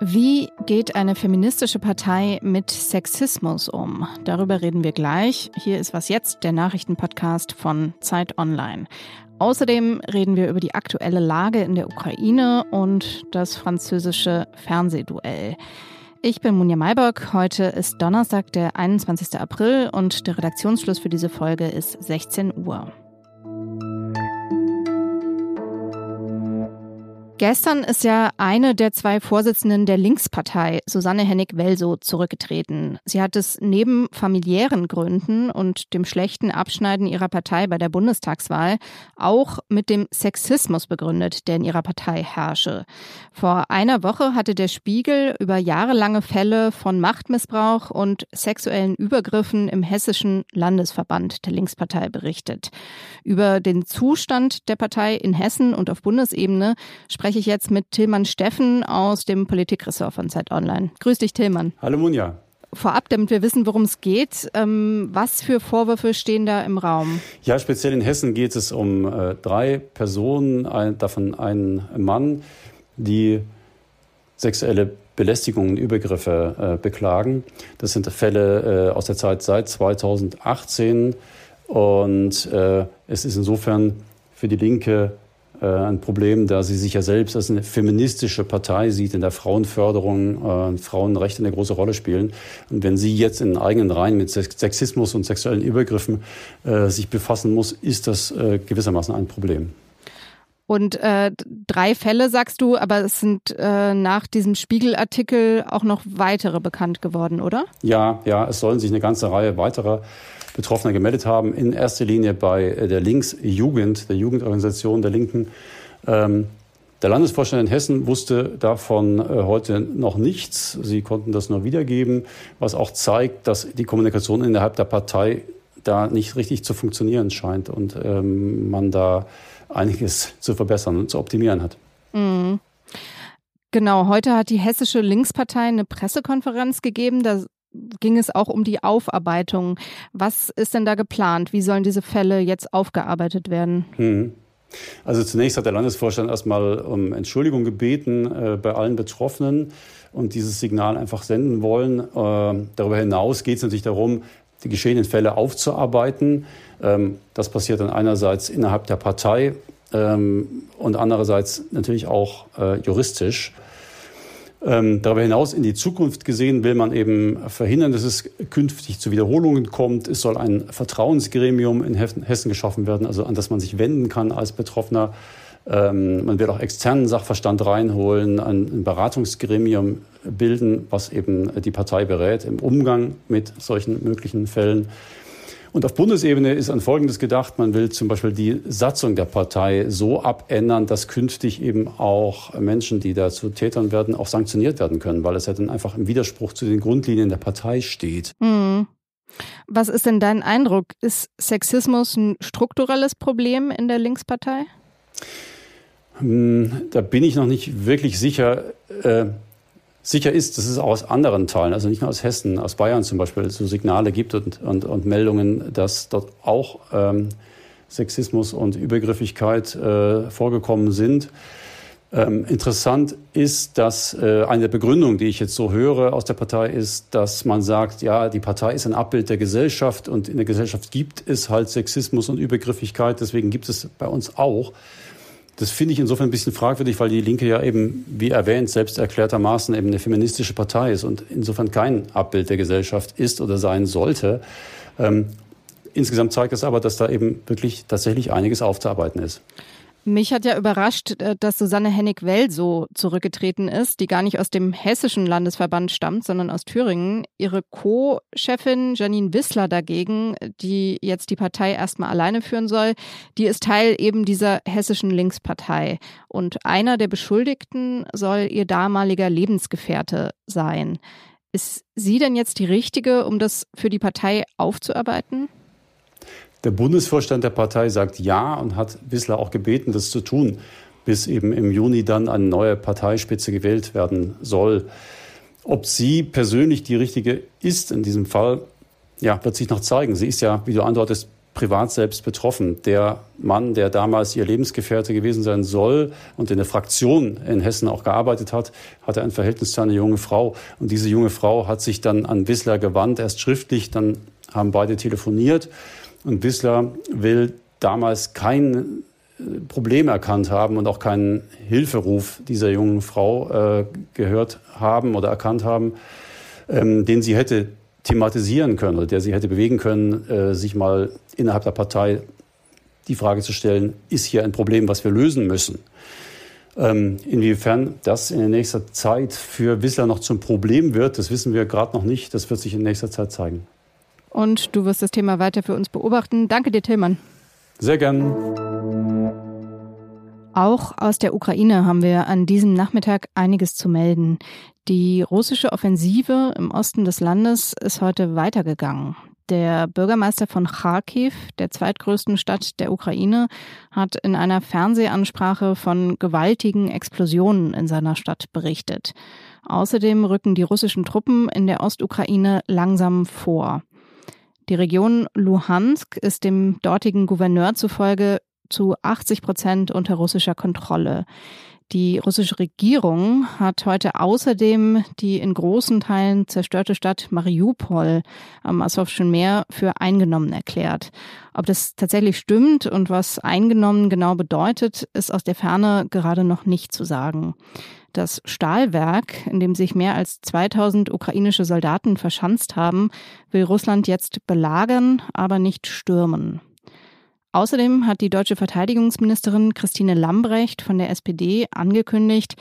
Wie geht eine feministische Partei mit Sexismus um? Darüber reden wir gleich. Hier ist was jetzt, der Nachrichtenpodcast von Zeit Online. Außerdem reden wir über die aktuelle Lage in der Ukraine und das französische Fernsehduell. Ich bin Munja Maybock. Heute ist Donnerstag, der 21. April und der Redaktionsschluss für diese Folge ist 16 Uhr. Gestern ist ja eine der zwei Vorsitzenden der Linkspartei, Susanne Hennig-Welso, zurückgetreten. Sie hat es neben familiären Gründen und dem schlechten Abschneiden ihrer Partei bei der Bundestagswahl auch mit dem Sexismus begründet, der in ihrer Partei herrsche. Vor einer Woche hatte der Spiegel über jahrelange Fälle von Machtmissbrauch und sexuellen Übergriffen im hessischen Landesverband der Linkspartei berichtet. Über den Zustand der Partei in Hessen und auf Bundesebene spreche ich jetzt mit Tillmann Steffen aus dem Politikressort von Zeit Online. Grüß dich, Tillmann. Hallo, Munja. Vorab, damit wir wissen, worum es geht, ähm, was für Vorwürfe stehen da im Raum? Ja, speziell in Hessen geht es um äh, drei Personen, ein, davon ein Mann, die sexuelle Belästigungen, Übergriffe äh, beklagen. Das sind Fälle äh, aus der Zeit seit 2018 und äh, es ist insofern für die Linke ein Problem, da sie sich ja selbst als eine feministische Partei sieht, in der Frauenförderung äh, Frauenrechte eine große Rolle spielen. Und wenn sie jetzt in eigenen Reihen mit Sexismus und sexuellen Übergriffen äh, sich befassen muss, ist das äh, gewissermaßen ein Problem. Und äh, drei Fälle sagst du, aber es sind äh, nach diesem Spiegelartikel auch noch weitere bekannt geworden, oder? Ja, ja, es sollen sich eine ganze Reihe weiterer Betroffene gemeldet haben. In erster Linie bei äh, der Linksjugend, der Jugendorganisation der Linken. Ähm, der Landesvorstand in Hessen wusste davon äh, heute noch nichts. Sie konnten das nur wiedergeben, was auch zeigt, dass die Kommunikation innerhalb der Partei da nicht richtig zu funktionieren scheint und ähm, man da einiges zu verbessern und zu optimieren hat. Mhm. Genau, heute hat die hessische Linkspartei eine Pressekonferenz gegeben. Da ging es auch um die Aufarbeitung. Was ist denn da geplant? Wie sollen diese Fälle jetzt aufgearbeitet werden? Hm. Also zunächst hat der Landesvorstand erstmal um Entschuldigung gebeten äh, bei allen Betroffenen und dieses Signal einfach senden wollen. Äh, darüber hinaus geht es natürlich darum, die geschehenen Fälle aufzuarbeiten. Ähm, das passiert dann einerseits innerhalb der Partei ähm, und andererseits natürlich auch äh, juristisch. Ähm, darüber hinaus in die Zukunft gesehen will man eben verhindern, dass es künftig zu Wiederholungen kommt. Es soll ein Vertrauensgremium in Hessen geschaffen werden, also an das man sich wenden kann als Betroffener. Ähm, man wird auch externen Sachverstand reinholen, ein Beratungsgremium bilden, was eben die Partei berät im Umgang mit solchen möglichen Fällen. Und auf Bundesebene ist an Folgendes gedacht. Man will zum Beispiel die Satzung der Partei so abändern, dass künftig eben auch Menschen, die dazu Tätern werden, auch sanktioniert werden können, weil es ja dann einfach im Widerspruch zu den Grundlinien der Partei steht. Mhm. Was ist denn dein Eindruck? Ist Sexismus ein strukturelles Problem in der Linkspartei? Hm, da bin ich noch nicht wirklich sicher. Äh, Sicher ist, dass es auch aus anderen Teilen, also nicht nur aus Hessen, aus Bayern zum Beispiel, so Signale gibt und, und, und Meldungen, dass dort auch ähm, Sexismus und Übergriffigkeit äh, vorgekommen sind. Ähm, interessant ist, dass äh, eine der Begründungen, die ich jetzt so höre aus der Partei, ist, dass man sagt, ja, die Partei ist ein Abbild der Gesellschaft und in der Gesellschaft gibt es halt Sexismus und Übergriffigkeit, deswegen gibt es bei uns auch. Das finde ich insofern ein bisschen fragwürdig, weil die Linke ja eben, wie erwähnt, selbst erklärtermaßen eben eine feministische Partei ist und insofern kein Abbild der Gesellschaft ist oder sein sollte. Ähm, insgesamt zeigt es aber, dass da eben wirklich tatsächlich einiges aufzuarbeiten ist. Mich hat ja überrascht, äh, dass Susanne Hennig-Well so zurückgetreten ist, die gar nicht aus dem hessischen Landesverband stammt, sondern aus Thüringen. Ihre Co-Chefin Janine Wissler dagegen, die jetzt die Partei erstmal alleine führen soll, die ist Teil eben dieser hessischen Linkspartei. Und einer der Beschuldigten soll ihr damaliger Lebensgefährte sein. Ist sie denn jetzt die richtige, um das für die Partei aufzuarbeiten? Der Bundesvorstand der Partei sagt ja und hat Wissler auch gebeten, das zu tun, bis eben im Juni dann eine neue Parteispitze gewählt werden soll. Ob sie persönlich die richtige ist in diesem Fall, ja, wird sich noch zeigen. Sie ist ja, wie du andeutest, privat selbst betroffen. Der Mann, der damals ihr Lebensgefährte gewesen sein soll und in der Fraktion in Hessen auch gearbeitet hat, hatte ein Verhältnis zu einer jungen Frau. Und diese junge Frau hat sich dann an Wissler gewandt, erst schriftlich, dann haben beide telefoniert. Und Wissler will damals kein äh, Problem erkannt haben und auch keinen Hilferuf dieser jungen Frau äh, gehört haben oder erkannt haben, ähm, den sie hätte thematisieren können oder der sie hätte bewegen können, äh, sich mal innerhalb der Partei die Frage zu stellen, ist hier ein Problem, was wir lösen müssen? Ähm, inwiefern das in der nächsten Zeit für Wissler noch zum Problem wird, das wissen wir gerade noch nicht. Das wird sich in nächster Zeit zeigen. Und du wirst das Thema weiter für uns beobachten. Danke dir, Tillmann. Sehr gern. Auch aus der Ukraine haben wir an diesem Nachmittag einiges zu melden. Die russische Offensive im Osten des Landes ist heute weitergegangen. Der Bürgermeister von Kharkiv, der zweitgrößten Stadt der Ukraine, hat in einer Fernsehansprache von gewaltigen Explosionen in seiner Stadt berichtet. Außerdem rücken die russischen Truppen in der Ostukraine langsam vor. Die Region Luhansk ist dem dortigen Gouverneur zufolge zu 80 Prozent unter russischer Kontrolle. Die russische Regierung hat heute außerdem die in großen Teilen zerstörte Stadt Mariupol am Asowschen Meer für eingenommen erklärt. Ob das tatsächlich stimmt und was eingenommen genau bedeutet, ist aus der Ferne gerade noch nicht zu sagen. Das Stahlwerk, in dem sich mehr als 2000 ukrainische Soldaten verschanzt haben, will Russland jetzt belagern, aber nicht stürmen. Außerdem hat die deutsche Verteidigungsministerin Christine Lambrecht von der SPD angekündigt,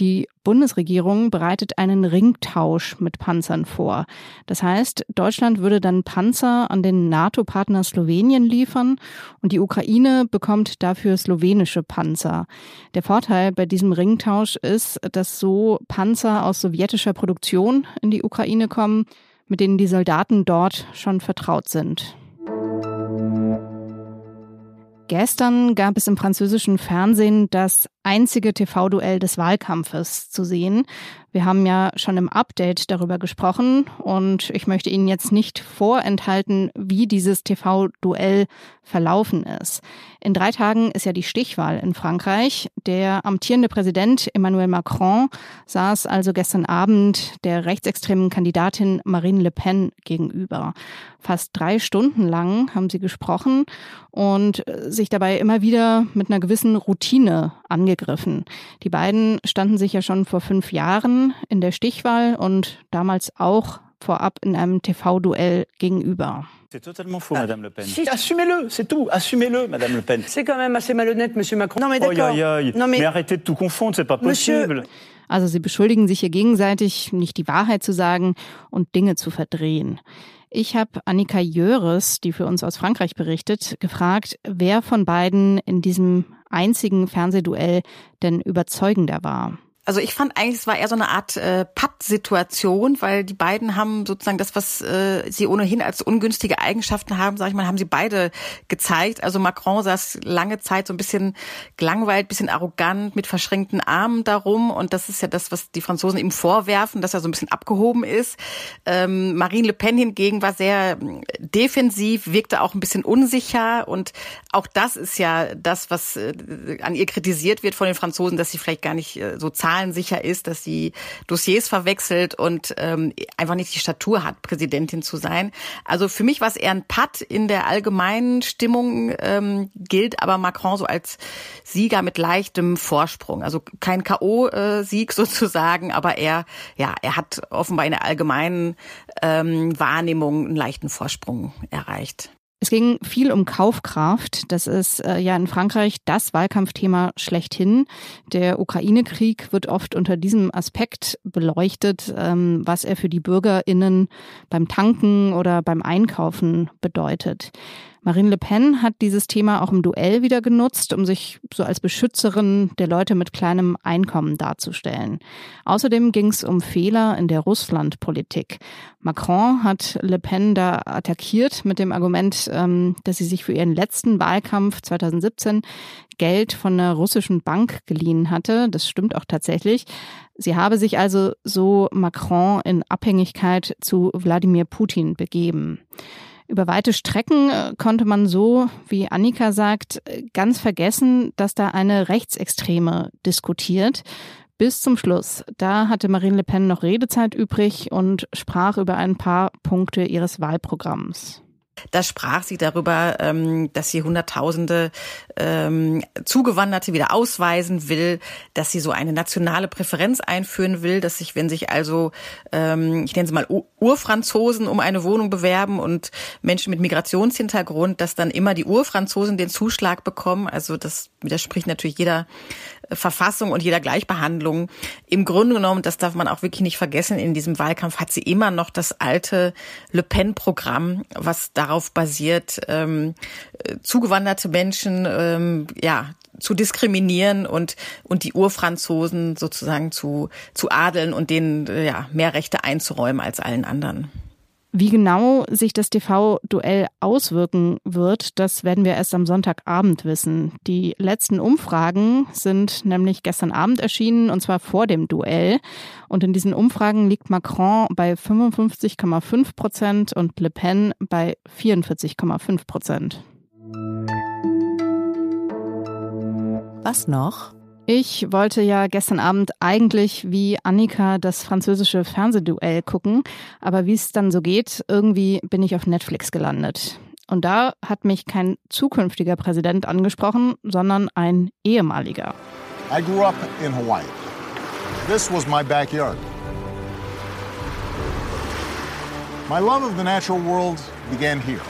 die Bundesregierung bereitet einen Ringtausch mit Panzern vor. Das heißt, Deutschland würde dann Panzer an den NATO-Partner Slowenien liefern und die Ukraine bekommt dafür slowenische Panzer. Der Vorteil bei diesem Ringtausch ist, dass so Panzer aus sowjetischer Produktion in die Ukraine kommen, mit denen die Soldaten dort schon vertraut sind. Gestern gab es im französischen Fernsehen das einzige TV-Duell des Wahlkampfes zu sehen. Wir haben ja schon im Update darüber gesprochen und ich möchte Ihnen jetzt nicht vorenthalten, wie dieses TV-Duell verlaufen ist. In drei Tagen ist ja die Stichwahl in Frankreich. Der amtierende Präsident Emmanuel Macron saß also gestern Abend der rechtsextremen Kandidatin Marine Le Pen gegenüber. Fast drei Stunden lang haben sie gesprochen und sich dabei immer wieder mit einer gewissen Routine angegriffen. Die beiden standen sich ja schon vor fünf Jahren in der Stichwahl und damals auch vorab in einem TV-Duell gegenüber. C'est totalement faux, Madame Le Pen. Si. Assumez-le, c'est tout. Assumez-le, Madame Le Pen. C'est quand même assez malhonnête, Monsieur Macron. Non, mais d'accord. Non, mais... mais... arrêtez de tout confondre, c'est pas possible. Monsieur... Also sie beschuldigen sich hier gegenseitig, nicht die Wahrheit zu sagen und Dinge zu verdrehen. Ich habe Annika Jöres, die für uns aus Frankreich berichtet, gefragt, wer von beiden in diesem einzigen Fernsehduell denn überzeugender war. Also ich fand eigentlich, es war eher so eine Art äh, Patt-Situation, weil die beiden haben sozusagen das, was äh, sie ohnehin als ungünstige Eigenschaften haben, sage ich mal, haben sie beide gezeigt. Also Macron saß lange Zeit so ein bisschen gelangweilt, bisschen arrogant, mit verschränkten Armen darum. Und das ist ja das, was die Franzosen ihm vorwerfen, dass er so ein bisschen abgehoben ist. Ähm, Marine Le Pen hingegen war sehr äh, defensiv, wirkte auch ein bisschen unsicher. Und auch das ist ja das, was äh, an ihr kritisiert wird von den Franzosen, dass sie vielleicht gar nicht äh, so zahlen zahlensicher ist, dass sie Dossiers verwechselt und ähm, einfach nicht die Statur hat, Präsidentin zu sein. Also für mich war es eher ein Patt in der allgemeinen Stimmung, ähm, gilt aber Macron so als Sieger mit leichtem Vorsprung. Also kein K.O.-Sieg sozusagen, aber er, ja, er hat offenbar in der allgemeinen ähm, Wahrnehmung einen leichten Vorsprung erreicht. Es ging viel um Kaufkraft. Das ist äh, ja in Frankreich das Wahlkampfthema schlechthin. Der Ukraine-Krieg wird oft unter diesem Aspekt beleuchtet, ähm, was er für die BürgerInnen beim Tanken oder beim Einkaufen bedeutet. Marine Le Pen hat dieses Thema auch im Duell wieder genutzt, um sich so als Beschützerin der Leute mit kleinem Einkommen darzustellen. Außerdem ging es um Fehler in der Russlandpolitik. Macron hat Le Pen da attackiert mit dem Argument, ähm, dass sie sich für ihren letzten Wahlkampf 2017 Geld von einer russischen Bank geliehen hatte. Das stimmt auch tatsächlich. Sie habe sich also so Macron in Abhängigkeit zu Wladimir Putin begeben. Über weite Strecken äh, konnte man so, wie Annika sagt, ganz vergessen, dass da eine Rechtsextreme diskutiert. Bis zum Schluss. Da hatte Marine Le Pen noch Redezeit übrig und sprach über ein paar Punkte ihres Wahlprogramms. Da sprach sie darüber, ähm, dass sie Hunderttausende ähm, Zugewanderte wieder ausweisen will, dass sie so eine nationale Präferenz einführen will, dass sich, wenn sich also, ähm, ich nenne es mal Urfranzosen um eine Wohnung bewerben und Menschen mit Migrationshintergrund, dass dann immer die Urfranzosen den Zuschlag bekommen. Also das widerspricht natürlich jeder Verfassung und jeder Gleichbehandlung. Im Grunde genommen, das darf man auch wirklich nicht vergessen, in diesem Wahlkampf hat sie immer noch das alte Le Pen-Programm, was darauf basiert, ähm, zugewanderte Menschen ähm, ja zu diskriminieren und und die Urfranzosen sozusagen zu zu adeln und denen ja mehr Rechte einzuräumen als allen anderen. Wie genau sich das TV-Duell auswirken wird, das werden wir erst am Sonntagabend wissen. Die letzten Umfragen sind nämlich gestern Abend erschienen, und zwar vor dem Duell. Und in diesen Umfragen liegt Macron bei 55,5 Prozent und Le Pen bei 44,5 Prozent. Was noch? Ich wollte ja gestern Abend eigentlich wie Annika das französische Fernsehduell gucken, aber wie es dann so geht, irgendwie bin ich auf Netflix gelandet. Und da hat mich kein zukünftiger Präsident angesprochen, sondern ein ehemaliger. I grew up in Hawaii. This was my backyard. My love of the natural world began here.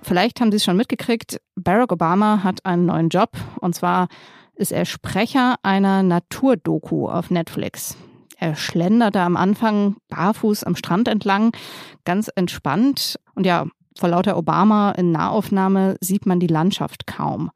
Vielleicht haben Sie es schon mitgekriegt, Barack Obama hat einen neuen Job und zwar ist er Sprecher einer Naturdoku auf Netflix. Er schlenderte am Anfang barfuß am Strand entlang, ganz entspannt. Und ja, vor lauter Obama in Nahaufnahme sieht man die Landschaft kaum.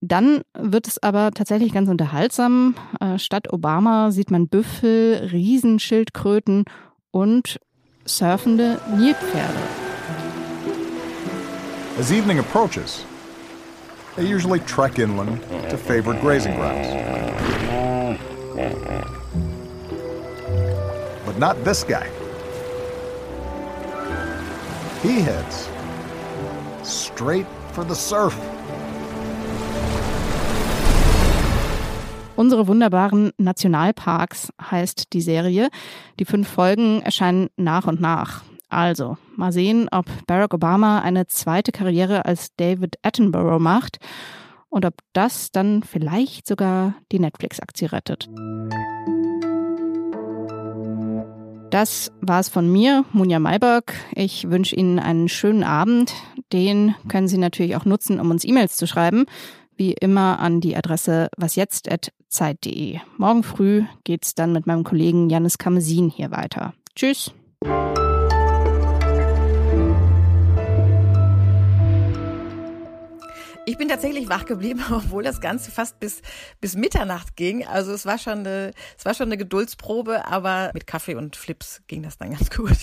Dann wird es aber tatsächlich ganz unterhaltsam. Äh, statt Obama sieht man Büffel, Riesenschildkröten und surfende Nilpferde. As evening approaches, They usually trek inland to favored grazing grounds. But not this guy. He heads straight for the surf. Unsere wunderbaren Nationalparks heißt die Serie. Die fünf Folgen erscheinen nach und nach. Also, mal sehen, ob Barack Obama eine zweite Karriere als David Attenborough macht und ob das dann vielleicht sogar die Netflix-Aktie rettet. Das war's von mir, Munja Mayberg. Ich wünsche Ihnen einen schönen Abend. Den können Sie natürlich auch nutzen, um uns E-Mails zu schreiben. Wie immer an die Adresse wasjetzt.zeit.de. Morgen früh geht's dann mit meinem Kollegen Janis Kamesin hier weiter. Tschüss. Ich bin tatsächlich wach geblieben, obwohl das Ganze fast bis, bis Mitternacht ging. Also es war schon eine, es war schon eine Geduldsprobe, aber mit Kaffee und Flips ging das dann ganz gut.